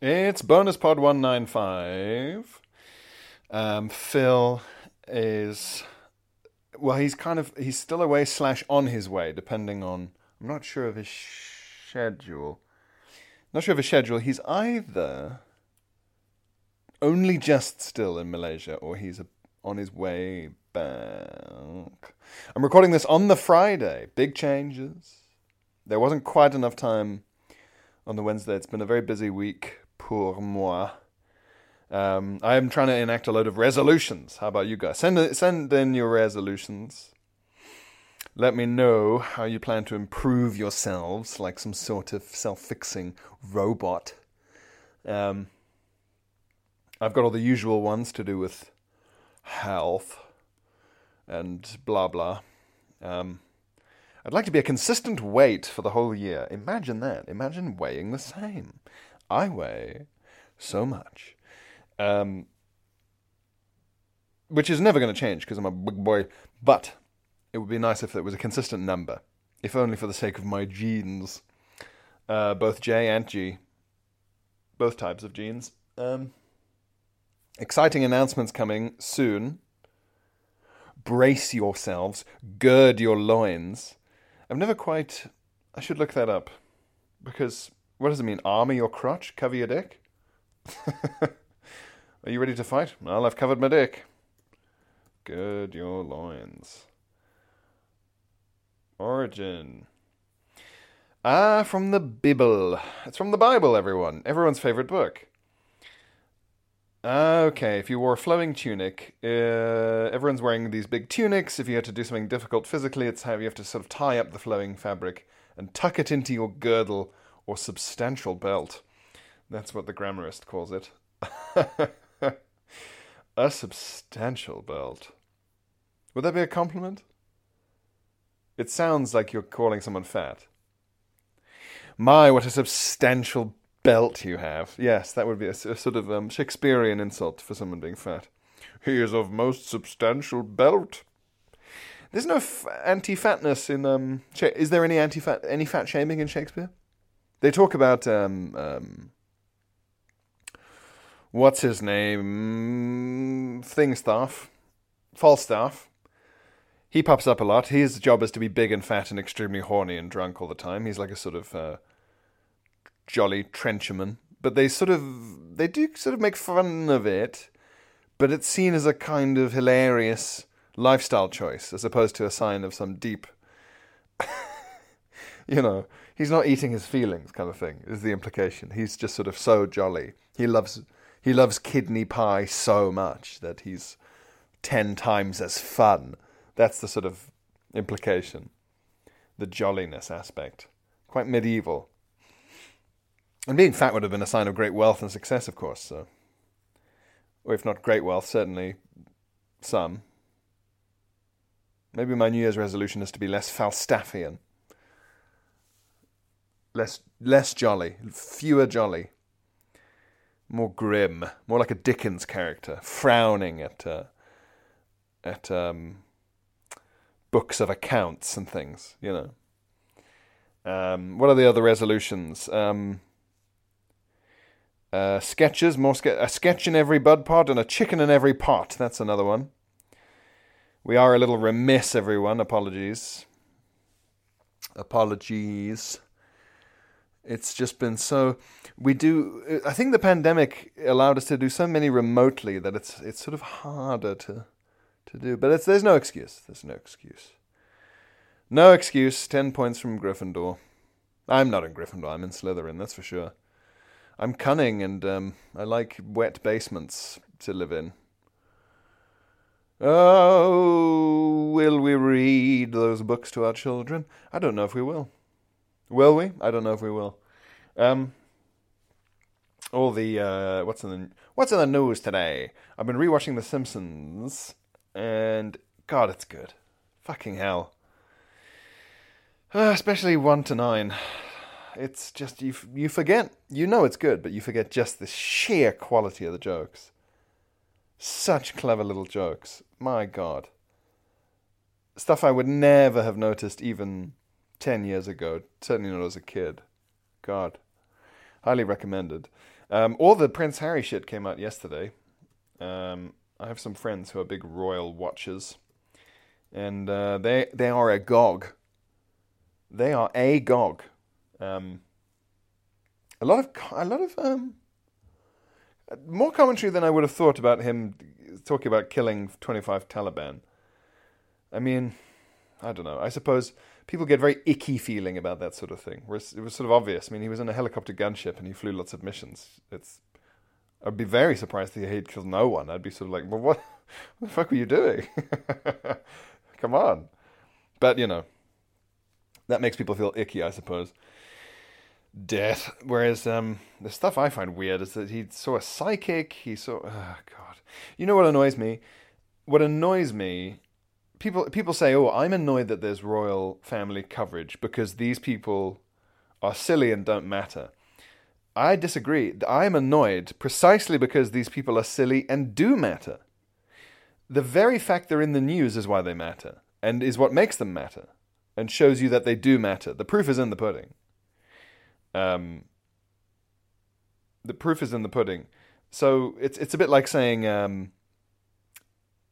It's bonus pod 195. Um, Phil is, well, he's kind of, he's still away slash on his way, depending on, I'm not sure of his schedule. Not sure of his schedule. He's either only just still in Malaysia or he's on his way back. I'm recording this on the Friday. Big changes. There wasn't quite enough time on the Wednesday. It's been a very busy week pour moi. Um, I am trying to enact a load of resolutions. How about you guys? Send send in your resolutions. Let me know how you plan to improve yourselves, like some sort of self-fixing robot. Um, I've got all the usual ones to do with health and blah blah. Um, I'd like to be a consistent weight for the whole year. Imagine that. Imagine weighing the same. I weigh so much. Um, which is never going to change because I'm a big boy. But it would be nice if it was a consistent number, if only for the sake of my genes, uh, both J and G, both types of genes. Um, exciting announcements coming soon. Brace yourselves, gird your loins. I've never quite. I should look that up because what does it mean? Armor your crotch? Cover your dick? Are you ready to fight? Well, I've covered my dick. Gird your loins. Origin. Ah, from the Bible. It's from the Bible, everyone. Everyone's favorite book. Okay, if you wore a flowing tunic, uh, everyone's wearing these big tunics. If you had to do something difficult physically, it's how you have to sort of tie up the flowing fabric and tuck it into your girdle or substantial belt. That's what the grammarist calls it. a substantial belt. Would that be a compliment? It sounds like you're calling someone fat. My, what a substantial belt you have. Yes, that would be a, a sort of um, Shakespearean insult for someone being fat. He is of most substantial belt. There's no f- anti-fatness in um. Is there any anti-fat any fat shaming in Shakespeare? They talk about um, um, what's his name? Thingstaff, Falstaff. He pops up a lot. His job is to be big and fat and extremely horny and drunk all the time. He's like a sort of uh, jolly trencherman. But they sort of they do sort of make fun of it, but it's seen as a kind of hilarious lifestyle choice as opposed to a sign of some deep you know, he's not eating his feelings, kind of thing. Is the implication? He's just sort of so jolly. He loves he loves kidney pie so much that he's ten times as fun. That's the sort of implication. The jolliness aspect, quite medieval. And being fat would have been a sign of great wealth and success, of course. So, or if not great wealth, certainly some. Maybe my New Year's resolution is to be less Falstaffian less less jolly, fewer jolly, more grim, more like a Dickens character, frowning at uh, at um, books of accounts and things. You know. Um, what are the other resolutions? Um, uh, sketches, more ske- a sketch in every bud pod and a chicken in every pot. That's another one. We are a little remiss, everyone. Apologies. Apologies it's just been so we do i think the pandemic allowed us to do so many remotely that it's it's sort of harder to to do but there's no excuse. There's no excuse. No excuse. 10 points from gryffindor. I'm not in gryffindor. I'm in slytherin that's for sure. I'm cunning and um, i like wet basements to live in. Oh will we read those books to our children? I don't know if we will Will we? I don't know if we will. Um, all the uh, what's in the what's in the news today? I've been rewatching The Simpsons, and God, it's good. Fucking hell. Uh, especially one to nine. It's just you. You forget. You know it's good, but you forget just the sheer quality of the jokes. Such clever little jokes. My God. Stuff I would never have noticed even 10 years ago, certainly not as a kid. God. Highly recommended. Um, all the Prince Harry shit came out yesterday. Um, I have some friends who are big royal watchers, and uh, they they are agog. They are agog. Um, a lot of a lot of um, more commentary than I would have thought about him talking about killing twenty five Taliban. I mean, I don't know. I suppose people get very icky feeling about that sort of thing. Whereas it was sort of obvious. I mean, he was in a helicopter gunship and he flew lots of missions. It's I'd be very surprised if he'd killed no one. I'd be sort of like, well, what, what the fuck were you doing? Come on. But, you know, that makes people feel icky, I suppose. Death. Whereas um, the stuff I find weird is that he saw a psychic. He saw. Oh, God. You know what annoys me? What annoys me people people say, "Oh, I'm annoyed that there's royal family coverage because these people are silly and don't matter." I disagree. I'm annoyed precisely because these people are silly and do matter. The very fact they're in the news is why they matter, and is what makes them matter, and shows you that they do matter. The proof is in the pudding. Um, the proof is in the pudding. So it's it's a bit like saying, um,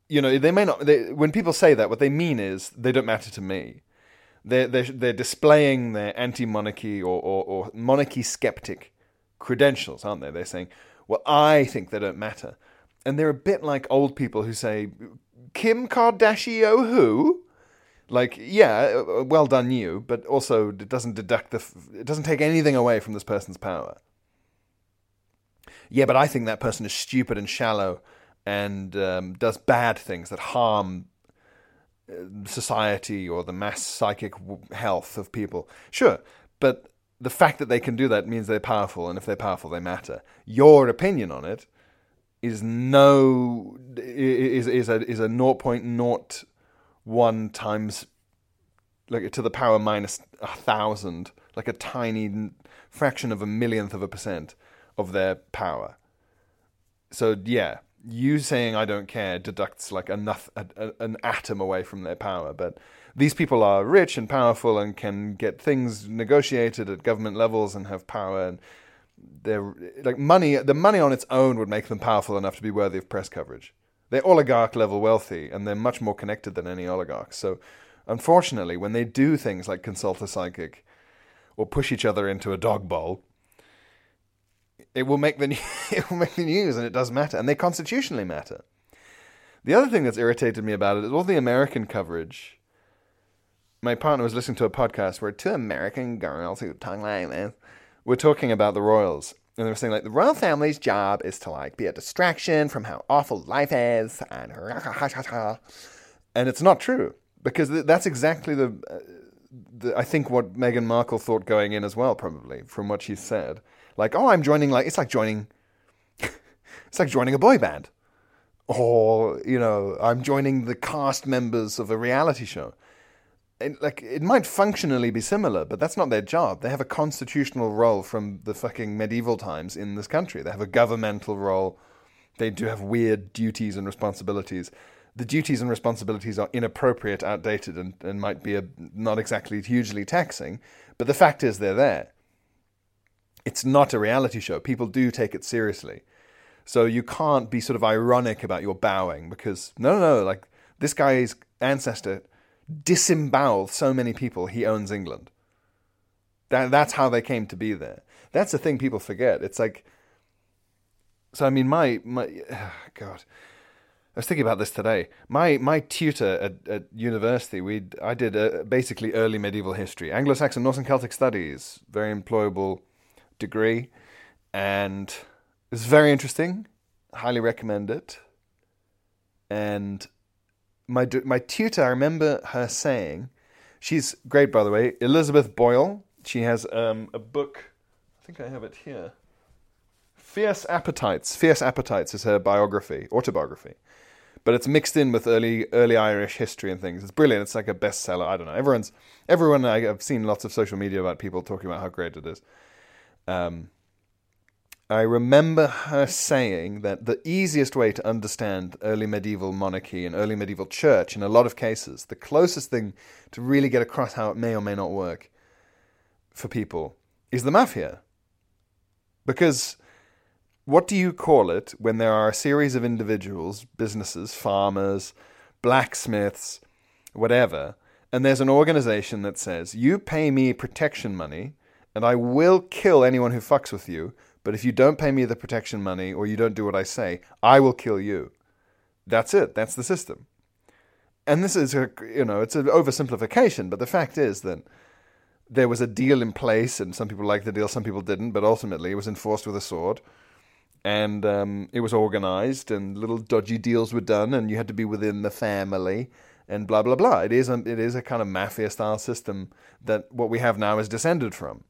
you know, they may not. They, when people say that, what they mean is they don't matter to me. They're they're, they're displaying their anti-monarchy or, or, or monarchy skeptic credentials, aren't they? They're saying, well, I think they don't matter. And they're a bit like old people who say, Kim Kardashian who? Like, yeah, uh, well done you, but also it doesn't deduct the, it doesn't take anything away from this person's power. Yeah, but I think that person is stupid and shallow and um, does bad things that harm uh, society or the mass psychic health of people. Sure, but the fact that they can do that means they're powerful, and if they're powerful, they matter. Your opinion on it is no is is a is a 0.01 times like to the power minus a thousand, like a tiny fraction of a millionth of a percent of their power. So yeah, you saying I don't care deducts like enough a, a, an atom away from their power, but these people are rich and powerful and can get things negotiated at government levels and have power and they're like money the money on its own would make them powerful enough to be worthy of press coverage. They're oligarch level wealthy and they're much more connected than any oligarchs. So unfortunately when they do things like consult a psychic or push each other into a dog bowl it will make the it will make the news, and it does matter, and they constitutionally matter. The other thing that's irritated me about it is all the American coverage. My partner was listening to a podcast where two American girls who talk like this were talking about the royals, and they were saying like the royal family's job is to like be a distraction from how awful life is, and and it's not true because that's exactly the, uh, the I think what Meghan Markle thought going in as well, probably from what she said like, oh, I'm joining like it's like joining it's like joining a boy band. Or, you know, I'm joining the cast members of a reality show. It, like it might functionally be similar, but that's not their job. They have a constitutional role from the fucking medieval times in this country. They have a governmental role. They do have weird duties and responsibilities. The duties and responsibilities are inappropriate, outdated, and, and might be a, not exactly hugely taxing. But the fact is, they're there it's not a reality show. People do take it seriously. So you can't be sort of ironic about your bowing because no, no, no, like this guy's ancestor disemboweled so many people he owns England. That that's how they came to be there. That's the thing people forget. It's like so I mean my my oh God. I was thinking about this today. My my tutor at, at university, we I did a, basically early medieval history, Anglo-Saxon, Norse and Celtic studies, very employable degree, and it's very interesting. Highly recommend it. And my my tutor, I remember her saying, she's great by the way, Elizabeth Boyle. She has um, a book. I think I have it here. Fierce Appetites. Fierce Appetites is her biography, autobiography, but it's mixed in with early early Irish history and things. It's brilliant. It's like a bestseller. I don't know. Everyone's everyone. I've seen lots of social media about people talking about how great it is. Um, I remember her saying that the easiest way to understand early medieval monarchy and early medieval church, in a lot of cases, the closest thing to really get across how it may or may not work for people, is the mafia. Because what do you call it when there are a series of individuals, businesses, farmers, blacksmiths, whatever, and there's an organization that says, you pay me protection money and I will kill anyone who fucks with you, but if you don't pay me the protection money or you don't do what I say, I will kill you. That's it. That's the system. And this is a, you know, it's an oversimplification, but the fact is that there was a deal in place, and some people liked the deal, some people didn't, but ultimately it was enforced with a sword. And um, it was organized, and little dodgy deals were done, and you had to be within the family, and blah blah blah. It is a, it is a kind of mafia style system that what we have now is descended from.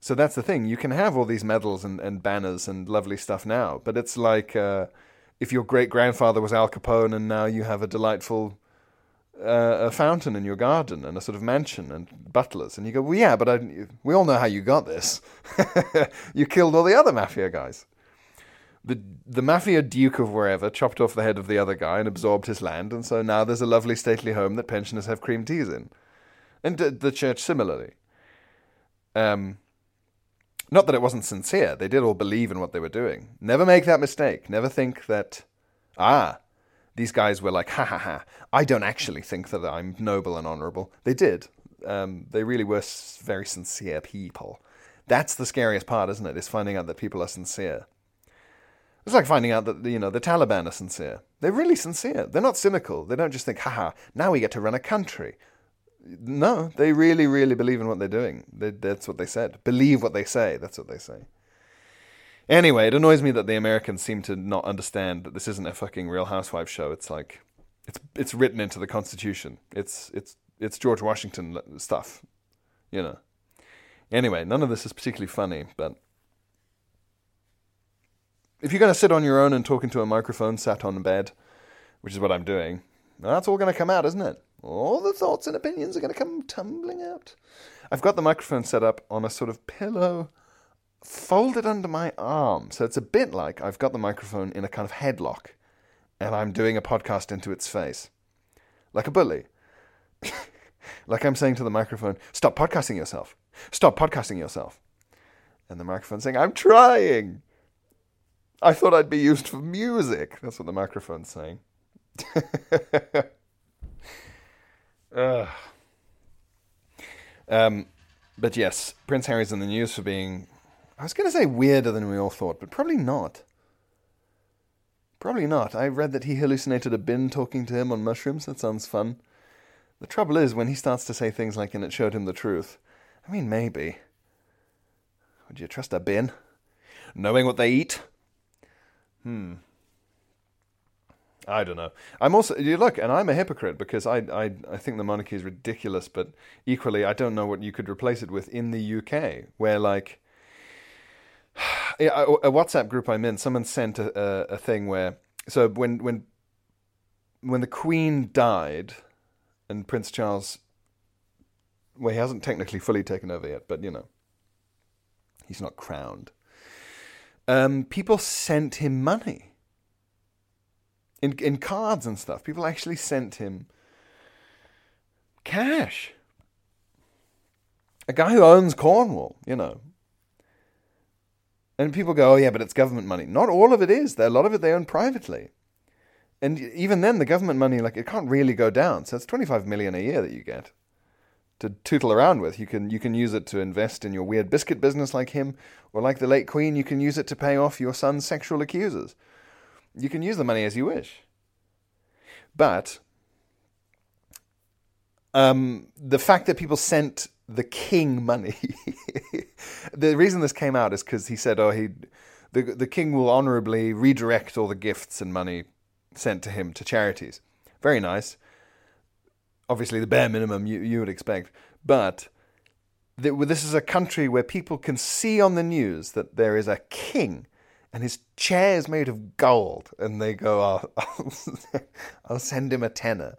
So that's the thing. You can have all these medals and, and banners and lovely stuff now, but it's like uh, if your great grandfather was Al Capone and now you have a delightful uh, a fountain in your garden and a sort of mansion and butlers, and you go, well, yeah, but I, we all know how you got this. you killed all the other mafia guys. The the mafia duke of wherever chopped off the head of the other guy and absorbed his land, and so now there's a lovely stately home that pensioners have cream teas in, and the church similarly. Um, not that it wasn't sincere; they did all believe in what they were doing. Never make that mistake. Never think that, ah, these guys were like, ha ha ha, I don't actually think that I'm noble and honorable. They did. Um, they really were very sincere people. That's the scariest part, isn't it? Is finding out that people are sincere. It's like finding out that you know the Taliban are sincere. They're really sincere. They're not cynical. They don't just think, haha, now we get to run a country. No, they really, really believe in what they're doing. They, that's what they said. Believe what they say. That's what they say. Anyway, it annoys me that the Americans seem to not understand that this isn't a fucking Real Housewives show. It's like it's it's written into the Constitution. It's it's it's George Washington stuff, you know. Anyway, none of this is particularly funny, but if you're going to sit on your own and talk into a microphone sat on a bed, which is what I'm doing, that's all going to come out, isn't it? All the thoughts and opinions are going to come tumbling out. I've got the microphone set up on a sort of pillow folded under my arm. So it's a bit like I've got the microphone in a kind of headlock and I'm doing a podcast into its face. Like a bully. like I'm saying to the microphone, stop podcasting yourself. Stop podcasting yourself. And the microphone saying, I'm trying. I thought I'd be used for music. That's what the microphone's saying. uh. um, but yes, Prince Harry's in the news for being I was going to say weirder than we all thought, but probably not. Probably not. I read that he hallucinated a bin talking to him on mushrooms. That sounds fun. The trouble is, when he starts to say things like, and it showed him the truth, I mean, maybe. Would you trust a bin? Knowing what they eat? Hmm. I don't know. I'm also you look, and I'm a hypocrite because I, I I think the monarchy is ridiculous, but equally I don't know what you could replace it with in the UK, where like a WhatsApp group I'm in, someone sent a, a, a thing where so when when when the Queen died and Prince Charles, well, he hasn't technically fully taken over yet, but you know, he's not crowned. Um, people sent him money in in cards and stuff. People actually sent him cash. A guy who owns Cornwall, you know, and people go, oh, yeah, but it's government money. Not all of it is. A lot of it they own privately. And even then, the government money, like, it can't really go down. So it's 25 million a year that you get to tootle around with. You can, you can use it to invest in your weird biscuit business like him, or like the late Queen, you can use it to pay off your son's sexual accusers. You can use the money as you wish. But um, the fact that people sent the king money. the reason this came out is because he said, "Oh, he, the the king will honorably redirect all the gifts and money sent to him to charities." Very nice. Obviously, the bare minimum you you would expect, but this is a country where people can see on the news that there is a king and his chair is made of gold, and they go, oh, I'll, send him a tenner.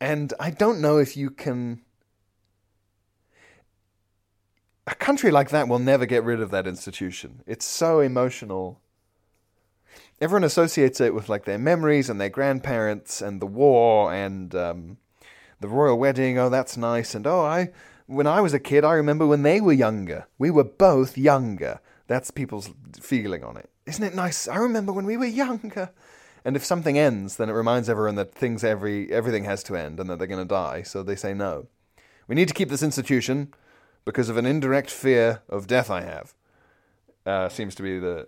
And I don't know if you can a country like that will never get rid of that institution. It's so emotional. Everyone associates it with like their memories and their grandparents and the war and um, the royal wedding. Oh, that's nice. And oh, I when I was a kid, I remember when they were younger. We were both younger. That's people's feeling on it. Isn't it nice? I remember when we were younger. And if something ends, then it reminds everyone that things every everything has to end and that they're going to die. So they say no. We need to keep this institution because of an indirect fear of death. I have. Uh, seems to be the.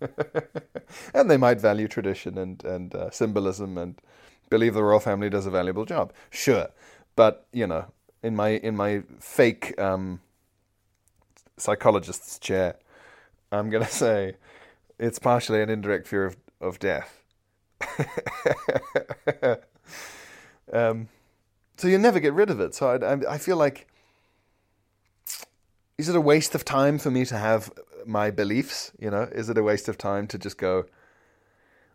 and they might value tradition and and uh, symbolism and believe the royal family does a valuable job. Sure, but you know, in my in my fake um, psychologist's chair, I'm gonna say it's partially an indirect fear of of death. um, so you never get rid of it. So I, I feel like is it a waste of time for me to have my beliefs? You know, is it a waste of time to just go,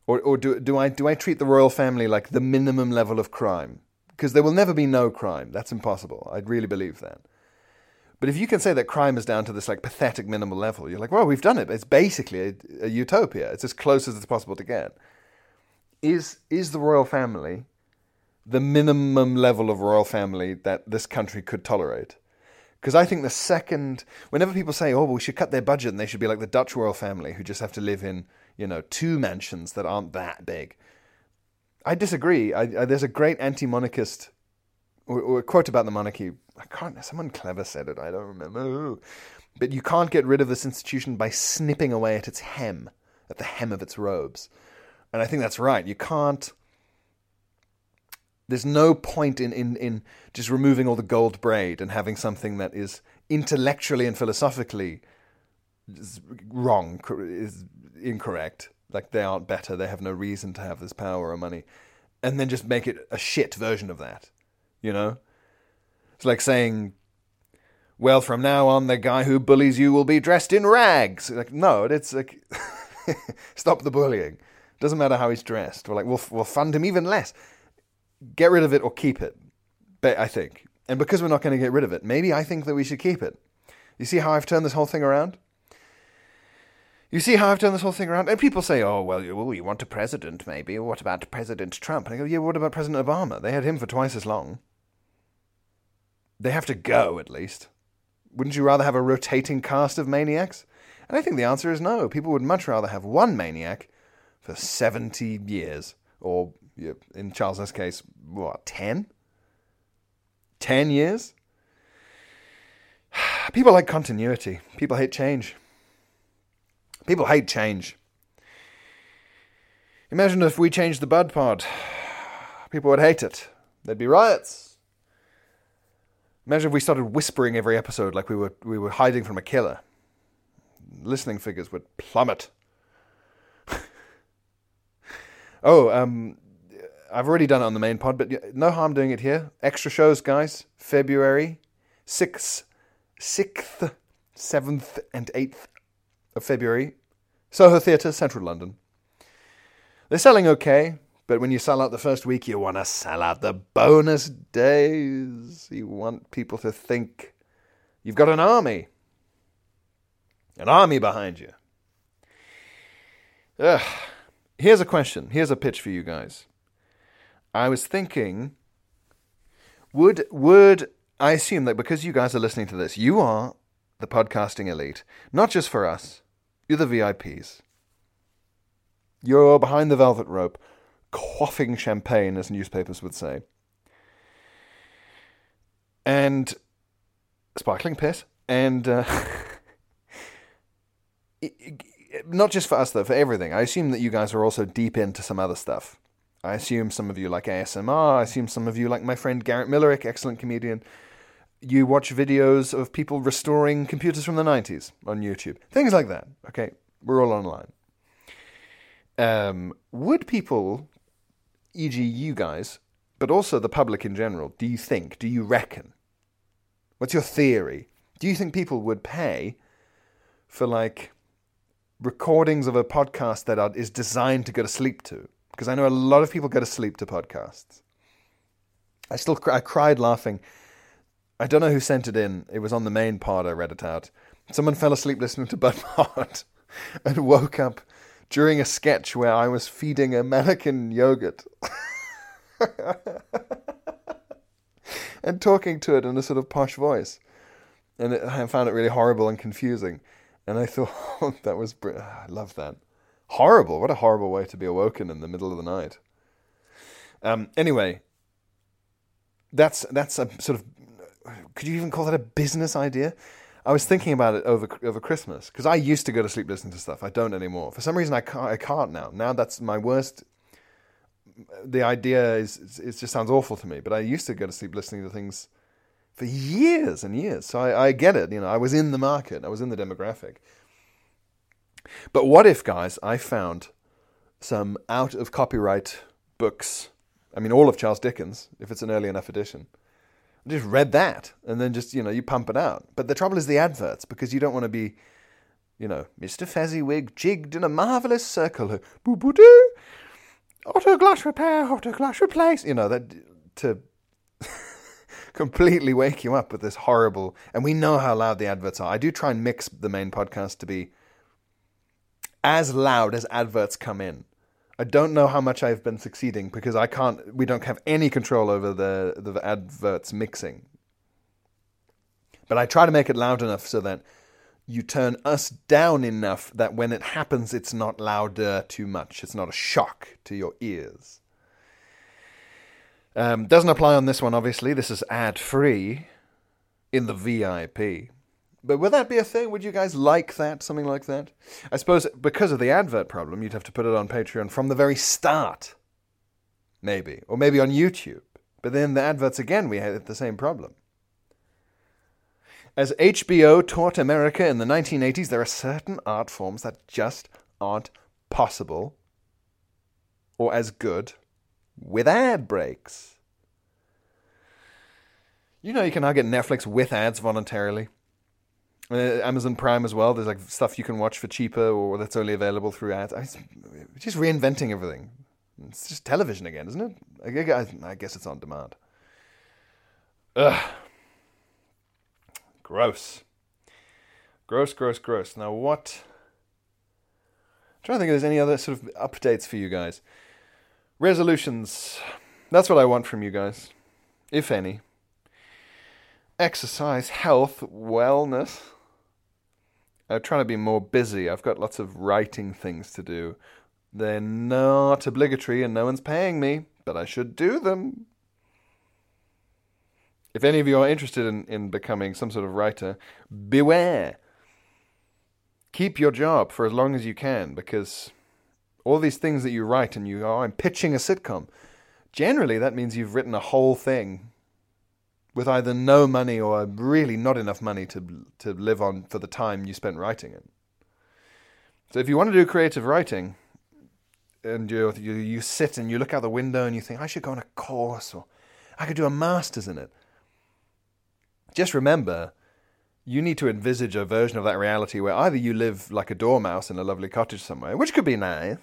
or or do do I do I treat the royal family like the minimum level of crime? Because there will never be no crime. That's impossible. I really believe that. But if you can say that crime is down to this like pathetic minimal level, you're like, well, we've done it. It's basically a, a utopia. It's as close as it's possible to get. Is is the royal family the minimum level of royal family that this country could tolerate? Because I think the second, whenever people say, "Oh, well, we should cut their budget," and they should be like the Dutch royal family who just have to live in, you know, two mansions that aren't that big. I disagree. I, I, there's a great anti-monarchist or, or, a quote about the monarchy. I can't. Someone clever said it. I don't remember. But you can't get rid of this institution by snipping away at its hem, at the hem of its robes. And I think that's right. You can't there's no point in, in, in just removing all the gold braid and having something that is intellectually and philosophically wrong, is incorrect. Like they aren't better, they have no reason to have this power or money, and then just make it a shit version of that. You know, it's like saying, "Well, from now on, the guy who bullies you will be dressed in rags." Like, no, it's like, stop the bullying. Doesn't matter how he's dressed. We're like, we'll we'll fund him even less get rid of it or keep it. I think. And because we're not going to get rid of it, maybe I think that we should keep it. You see how I've turned this whole thing around? You see how I've turned this whole thing around? And people say, oh, well, you, well, you want a president, maybe. What about President Trump? And I go, yeah, what about President Obama? They had him for twice as long. They have to go, at least. Wouldn't you rather have a rotating cast of maniacs? And I think the answer is no. People would much rather have one maniac for 70 years, or in Charles's case, what, 10? 10 years? People like continuity. People hate change. People hate change. Imagine if we changed the Bud Pod. People would hate it. There'd be riots. Imagine if we started whispering every episode like we were we were hiding from a killer. Listening figures would plummet. oh, um, I've already done it on the main pod, but no harm doing it here. Extra shows, guys. February 6th, 6th, 7th, and 8th of February. Soho Theatre, Central London. They're selling okay, but when you sell out the first week, you want to sell out the bonus days. You want people to think you've got an army. An army behind you. Ugh. Here's a question. Here's a pitch for you guys. I was thinking, would would I assume that because you guys are listening to this, you are the podcasting elite, not just for us. You're the VIPs. You're behind the velvet rope, quaffing champagne, as newspapers would say, and sparkling piss, and uh, not just for us though, for everything. I assume that you guys are also deep into some other stuff. I assume some of you like ASMR. I assume some of you like my friend Garrett Millerick, excellent comedian. You watch videos of people restoring computers from the 90s on YouTube. Things like that. Okay, we're all online. Um, would people, e.g., you guys, but also the public in general, do you think, do you reckon? What's your theory? Do you think people would pay for like recordings of a podcast that are, is designed to go to sleep to? because I know a lot of people go to sleep to podcasts. I still I cried laughing. I don't know who sent it in. It was on the main pod. I read it out. Someone fell asleep listening to Bud Pod and woke up during a sketch where I was feeding a mannequin yogurt. and talking to it in a sort of posh voice. And it, I found it really horrible and confusing. And I thought, that was, br- I love that. Horrible. What a horrible way to be awoken in the middle of the night. Um, anyway, that's that's a sort of could you even call that a business idea? I was thinking about it over over Christmas because I used to go to sleep listening to stuff. I don't anymore. For some reason, I can't. I can't now. Now that's my worst. The idea is it just sounds awful to me. But I used to go to sleep listening to things for years and years. So I, I get it. You know, I was in the market. I was in the demographic. But what if, guys, I found some out of copyright books? I mean, all of Charles Dickens, if it's an early enough edition just read that and then just you know you pump it out. But the trouble is the adverts because you don't want to be you know mr fezziwig jigged in a marvelous circle. Boo boo doo auto glass repair auto glass replace. You know that to completely wake you up with this horrible and we know how loud the adverts are. I do try and mix the main podcast to be as loud as adverts come in I don't know how much I've been succeeding because I can't. We don't have any control over the the adverts mixing. But I try to make it loud enough so that you turn us down enough that when it happens, it's not louder too much. It's not a shock to your ears. Um, doesn't apply on this one, obviously. This is ad free in the VIP. But would that be a thing? Would you guys like that? Something like that? I suppose because of the advert problem, you'd have to put it on Patreon from the very start. Maybe. Or maybe on YouTube. But then the adverts again, we had the same problem. As HBO taught America in the 1980s, there are certain art forms that just aren't possible or as good with ad breaks. You know, you can now get Netflix with ads voluntarily. Uh, Amazon Prime as well. There's like stuff you can watch for cheaper or that's only available through ads. I, mean, just reinventing everything. It's just television again, isn't it? I, I guess it's on demand. Ugh. Gross. Gross, gross, gross. Now, what? I'm trying to think if there's any other sort of updates for you guys. Resolutions. That's what I want from you guys, if any. Exercise, health, wellness. I'm trying to be more busy. I've got lots of writing things to do. They're not obligatory and no one's paying me, but I should do them. If any of you are interested in, in becoming some sort of writer, beware. Keep your job for as long as you can because all these things that you write and you, oh, I'm pitching a sitcom. Generally, that means you've written a whole thing with either no money or really not enough money to to live on for the time you spent writing it. So if you want to do creative writing, and you you you sit and you look out the window and you think I should go on a course or I could do a master's in it. Just remember, you need to envisage a version of that reality where either you live like a dormouse in a lovely cottage somewhere, which could be nice,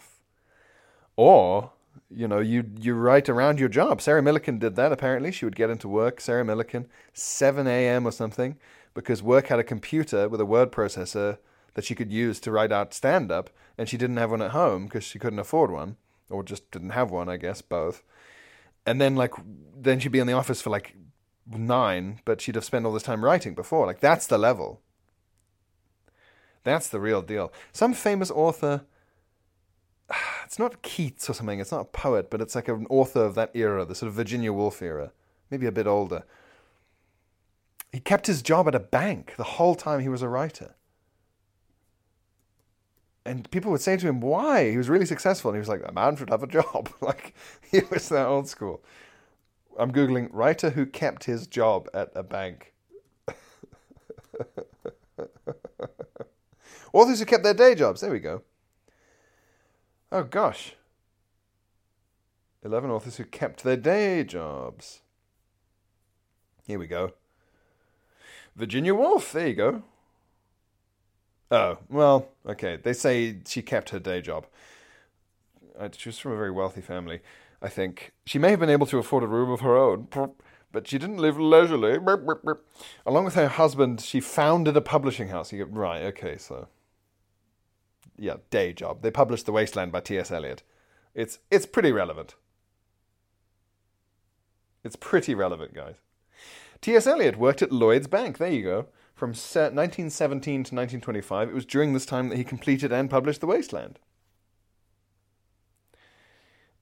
or you know, you you write around your job. Sarah Millican did that. Apparently, she would get into work. Sarah Millican, seven a.m. or something, because work had a computer with a word processor that she could use to write out stand up, and she didn't have one at home because she couldn't afford one, or just didn't have one, I guess, both. And then like then she'd be in the office for like nine, but she'd have spent all this time writing before. Like that's the level. That's the real deal. Some famous author it's not Keats or something. It's not a poet, but it's like an author of that era, the sort of Virginia Woolf era, maybe a bit older. He kept his job at a bank the whole time he was a writer. And people would say to him, "Why?" He was really successful, and he was like, "A man should have a job." like he was that old school. I'm googling writer who kept his job at a bank. Authors who kept their day jobs. There we go. Oh gosh. 11 authors who kept their day jobs. Here we go. Virginia Woolf, there you go. Oh, well, okay. They say she kept her day job. Uh, she was from a very wealthy family, I think. She may have been able to afford a room of her own, but she didn't live leisurely. Along with her husband, she founded a publishing house. You right, okay, so yeah, day job. They published The Wasteland by T.S. Eliot. It's it's pretty relevant. It's pretty relevant, guys. T.S. Eliot worked at Lloyd's Bank. There you go. From 1917 to 1925, it was during this time that he completed and published The Wasteland.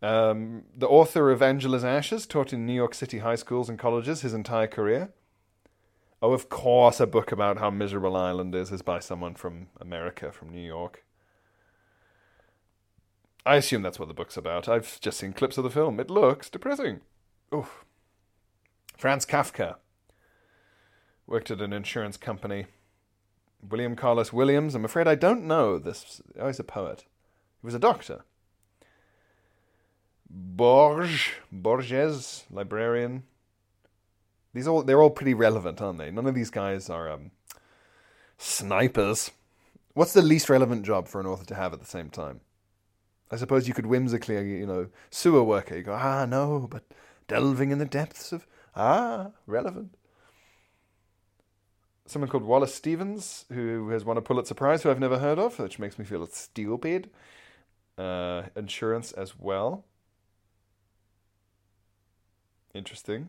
Um, the author of Angela's Ashes taught in New York City high schools and colleges his entire career. Oh, of course, a book about how miserable Ireland is is by someone from America, from New York. I assume that's what the book's about. I've just seen clips of the film. It looks depressing. Oof. Franz Kafka worked at an insurance company. William Carlos Williams, I'm afraid I don't know this. Oh, he's a poet. He was a doctor. Borges, Borges, librarian. These all they're all pretty relevant, aren't they? None of these guys are um, snipers. What's the least relevant job for an author to have at the same time? I suppose you could whimsically, you know, sewer worker. You go, ah, no, but delving in the depths of ah, relevant. Someone called Wallace Stevens, who has won a Pulitzer Prize, who I've never heard of, which makes me feel stupid. Uh, insurance as well. Interesting.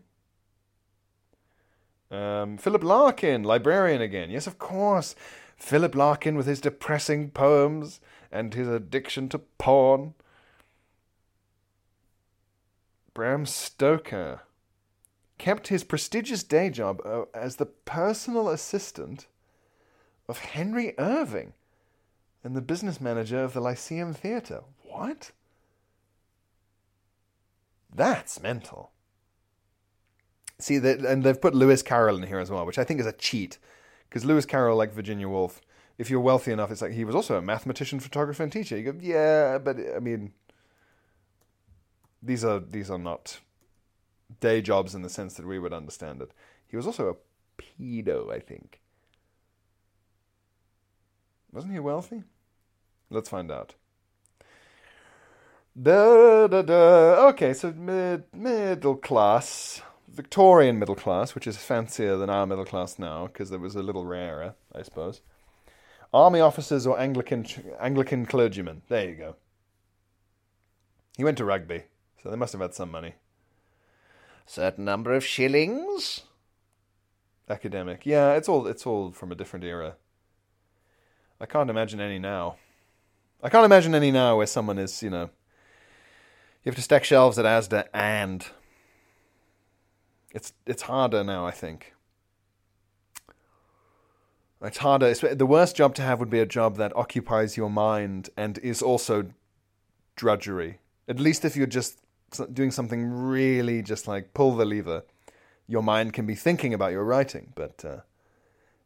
Um, Philip Larkin, librarian again. Yes, of course. Philip Larkin with his depressing poems and his addiction to porn. Bram Stoker kept his prestigious day job uh, as the personal assistant of Henry Irving and the business manager of the Lyceum Theatre. What? That's mental. See that, and they've put Lewis Carroll in here as well, which I think is a cheat, because Lewis Carroll, like Virginia Woolf, if you're wealthy enough, it's like he was also a mathematician, photographer, and teacher. You go, yeah, but I mean, these are these are not day jobs in the sense that we would understand it. He was also a pedo, I think. Wasn't he wealthy? Let's find out. Da, da, da. Okay, so mid middle class. Victorian middle class, which is fancier than our middle class now, because it was a little rarer, I suppose. Army officers or Anglican Anglican clergymen. There you go. He went to rugby, so they must have had some money. Certain number of shillings. Academic, yeah, it's all it's all from a different era. I can't imagine any now. I can't imagine any now where someone is, you know, you have to stack shelves at ASDA and it's it's harder now. I think it's harder. The worst job to have would be a job that occupies your mind and is also drudgery. At least if you're just doing something really just like pull the lever, your mind can be thinking about your writing. But uh,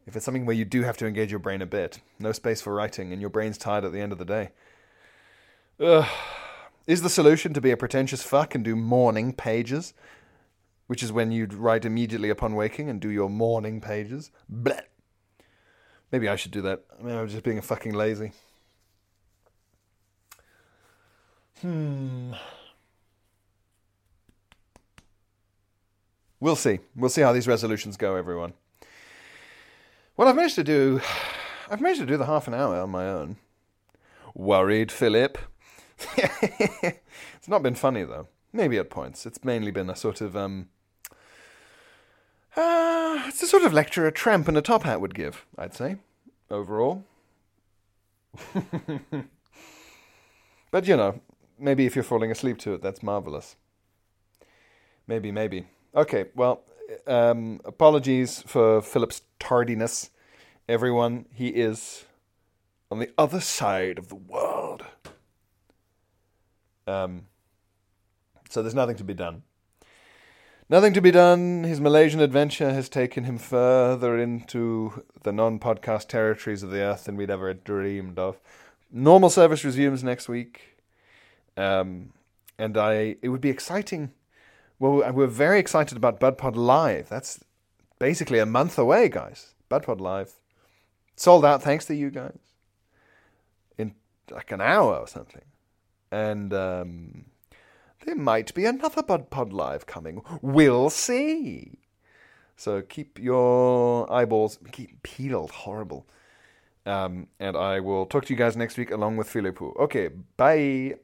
if it's something where you do have to engage your brain a bit, no space for writing, and your brain's tired at the end of the day. Ugh. Is the solution to be a pretentious fuck and do morning pages? Which is when you'd write immediately upon waking and do your morning pages. Blech. Maybe I should do that. I mean, I'm just being a fucking lazy. Hmm. We'll see. We'll see how these resolutions go, everyone. Well, I've managed to do, I've managed to do the half an hour on my own. Worried, Philip? it's not been funny, though. Maybe at points. It's mainly been a sort of um, uh, it's the sort of lecture a tramp in a top hat would give, I'd say, overall. but you know, maybe if you're falling asleep to it, that's marvelous. Maybe, maybe. Okay, well, um, apologies for Philip's tardiness, everyone. He is on the other side of the world. Um, so there's nothing to be done. Nothing to be done. His Malaysian adventure has taken him further into the non podcast territories of the earth than we'd ever dreamed of. Normal service resumes next week. Um, and I, it would be exciting. Well, we're very excited about BudPod Live. That's basically a month away, guys. BudPod Live. Sold out thanks to you guys. In like an hour or something. And um, there might be another Bud Pod Live coming. We'll see. So keep your eyeballs keep peeled. Horrible. Um, and I will talk to you guys next week along with Philippou. Okay, bye.